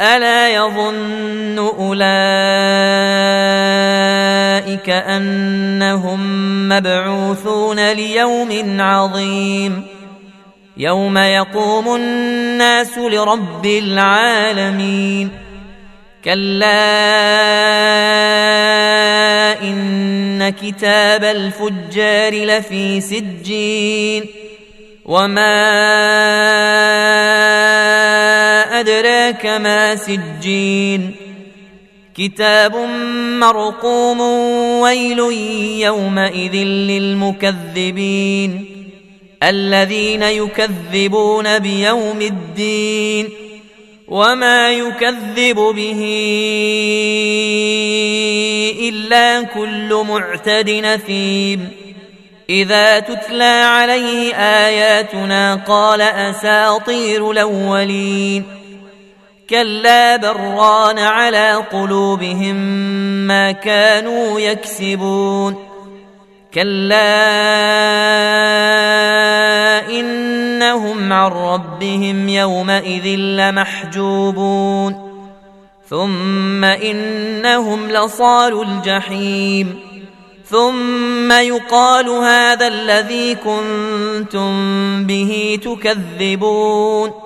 ألا يظن أولئك أنهم مبعوثون ليوم عظيم يوم يقوم الناس لرب العالمين كلا إن كتاب الفجار لفي سجين وما أدراك ما سجين. كتاب مرقوم ويل يومئذ للمكذبين. الذين يكذبون بيوم الدين. وما يكذب به إلا كل معتد نثيم. إذا تتلى عليه آياتنا قال أساطير الأولين. كلا بران على قلوبهم ما كانوا يكسبون كلا انهم عن ربهم يومئذ لمحجوبون ثم انهم لصال الجحيم ثم يقال هذا الذي كنتم به تكذبون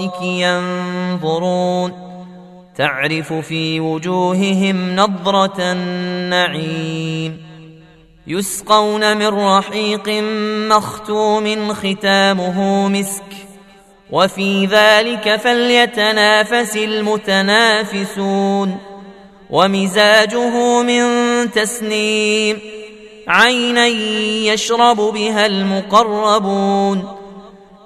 الأرائك ينظرون. تعرف في وجوههم نضره النعيم. يسقون من رحيق مختوم ختامه مسك. وفي ذلك فليتنافس المتنافسون. ومزاجه من تسنيم. عينا يشرب بها المقربون.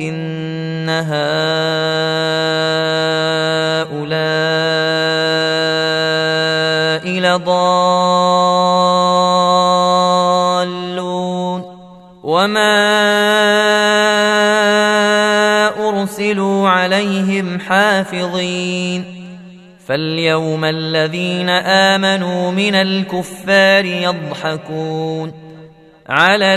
ان هؤلاء لضالون وما ارسلوا عليهم حافظين فاليوم الذين امنوا من الكفار يضحكون على